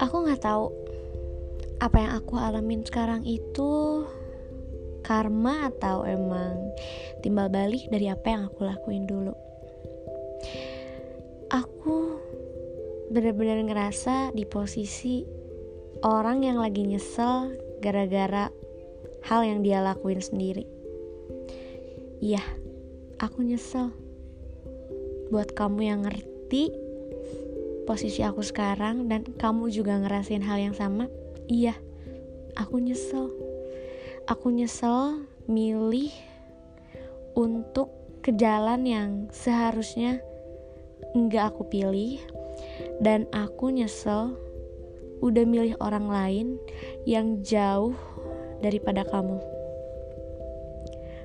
Aku nggak tahu apa yang aku alamin sekarang itu karma atau emang timbal balik dari apa yang aku lakuin dulu. Aku benar-benar ngerasa di posisi orang yang lagi nyesel gara-gara hal yang dia lakuin sendiri. Iya, aku nyesel. Buat kamu yang ngerti posisi aku sekarang dan kamu juga ngerasain hal yang sama, iya, aku nyesel. Aku nyesel milih untuk ke jalan yang seharusnya enggak aku pilih dan aku nyesel udah milih orang lain yang jauh daripada kamu.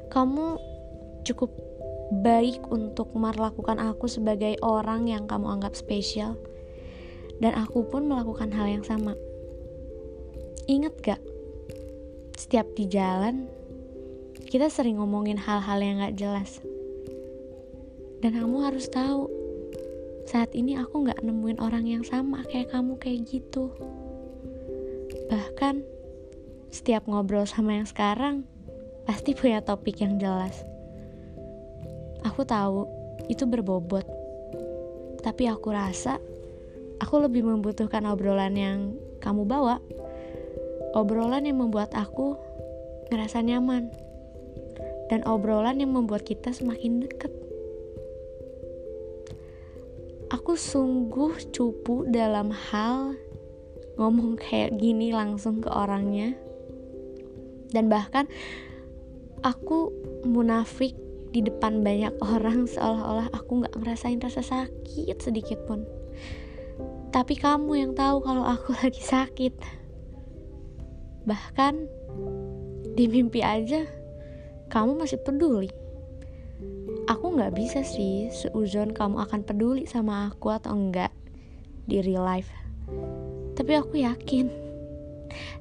Kamu cukup baik untuk melakukan aku sebagai orang yang kamu anggap spesial dan aku pun melakukan hal yang sama. Ingat gak? Setiap di jalan, kita sering ngomongin hal-hal yang gak jelas. Dan kamu harus tahu, saat ini aku gak nemuin orang yang sama kayak kamu kayak gitu. Bahkan, setiap ngobrol sama yang sekarang, pasti punya topik yang jelas. Aku tahu, itu berbobot. Tapi aku rasa aku lebih membutuhkan obrolan yang kamu bawa. Obrolan yang membuat aku ngerasa nyaman. Dan obrolan yang membuat kita semakin dekat. Aku sungguh cupu dalam hal ngomong kayak gini langsung ke orangnya. Dan bahkan aku munafik di depan banyak orang seolah-olah aku gak ngerasain rasa sakit sedikit pun. Tapi kamu yang tahu kalau aku lagi sakit. Bahkan di mimpi aja kamu masih peduli. Aku nggak bisa sih seuzon kamu akan peduli sama aku atau enggak di real life. Tapi aku yakin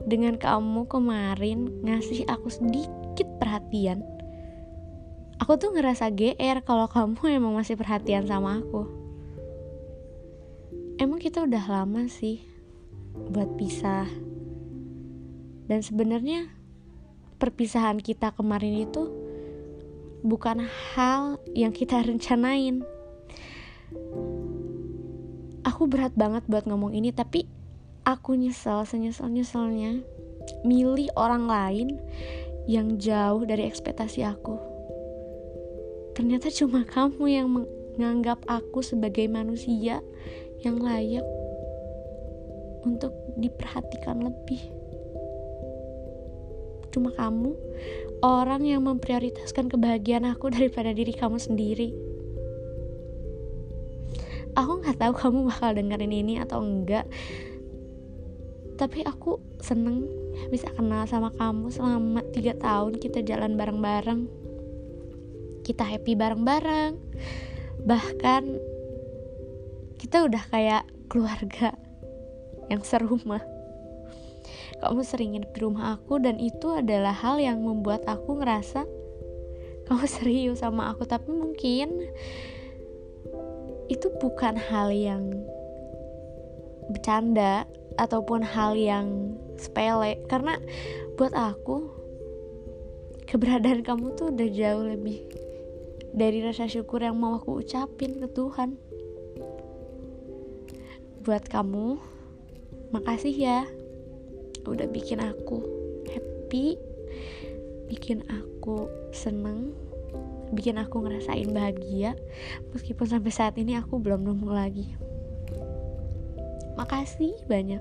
dengan kamu kemarin ngasih aku sedikit perhatian. Aku tuh ngerasa GR kalau kamu emang masih perhatian sama aku. Emang kita udah lama sih buat pisah. Dan sebenarnya perpisahan kita kemarin itu bukan hal yang kita rencanain. Aku berat banget buat ngomong ini tapi aku nyesel senyesal nyeselnya milih orang lain yang jauh dari ekspektasi aku ternyata cuma kamu yang menganggap aku sebagai manusia yang layak untuk diperhatikan lebih. Cuma kamu, orang yang memprioritaskan kebahagiaan aku daripada diri kamu sendiri. Aku nggak tahu kamu bakal dengerin ini atau enggak, tapi aku seneng bisa kenal sama kamu selama tiga tahun kita jalan bareng-bareng. Kita happy bareng-bareng. Bahkan kita udah kayak keluarga yang serumah kamu sering nginep di rumah aku dan itu adalah hal yang membuat aku ngerasa kamu serius sama aku. Tapi mungkin itu bukan hal yang bercanda ataupun hal yang sepele. Karena buat aku keberadaan kamu tuh udah jauh lebih dari rasa syukur yang mau aku ucapin ke Tuhan. Buat kamu makasih ya. Udah bikin aku happy bikin aku seneng bikin aku ngerasain bahagia. Meskipun sampai saat ini aku belum nemu lagi. Makasih banyak.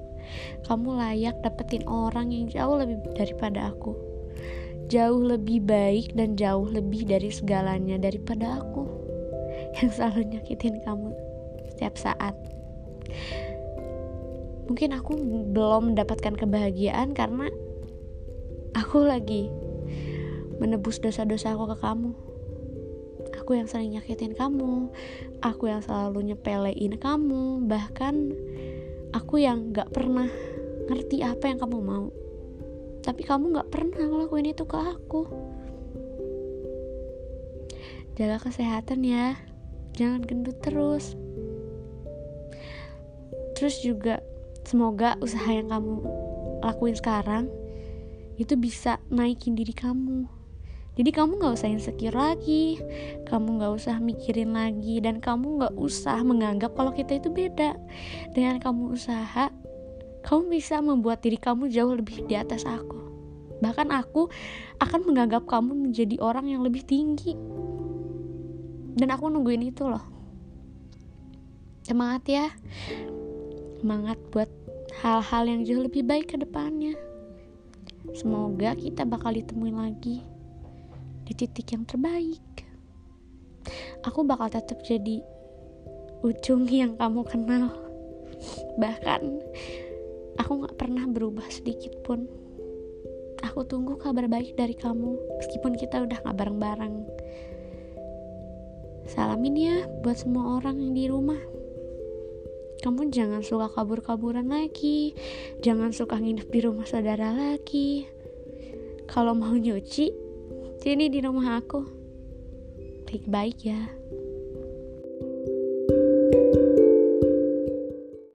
Kamu layak dapetin orang yang jauh lebih daripada aku jauh lebih baik dan jauh lebih dari segalanya daripada aku yang selalu nyakitin kamu setiap saat. Mungkin aku belum mendapatkan kebahagiaan karena aku lagi menebus dosa-dosa aku ke kamu. Aku yang sering nyakitin kamu aku yang selalu nyepelein kamu bahkan aku yang gak pernah ngerti apa yang kamu mau tapi kamu gak pernah ngelakuin itu ke aku. Jaga kesehatan ya. Jangan gendut terus. Terus juga semoga usaha yang kamu lakuin sekarang itu bisa naikin diri kamu. Jadi kamu gak usah insecure lagi Kamu gak usah mikirin lagi Dan kamu gak usah menganggap kalau kita itu beda. Dengan kamu usaha Kamu bisa membuat diri kamu jauh lebih di atas aku. Bahkan aku akan menganggap kamu menjadi orang yang lebih tinggi. Dan aku nungguin itu loh. Semangat ya. Semangat buat hal-hal yang jauh lebih baik ke depannya. Semoga kita bakal ditemuin lagi di titik yang terbaik. Aku bakal tetap jadi ujung yang kamu kenal. Bahkan aku gak pernah berubah sedikit pun. Aku tunggu kabar baik dari kamu, meskipun kita udah gak bareng-bareng. Salamin ya buat semua orang yang di rumah. Kamu jangan suka kabur-kaburan lagi, jangan suka nginep di rumah saudara lagi. Kalau mau nyuci, Sini di rumah aku. Baik-baik ya.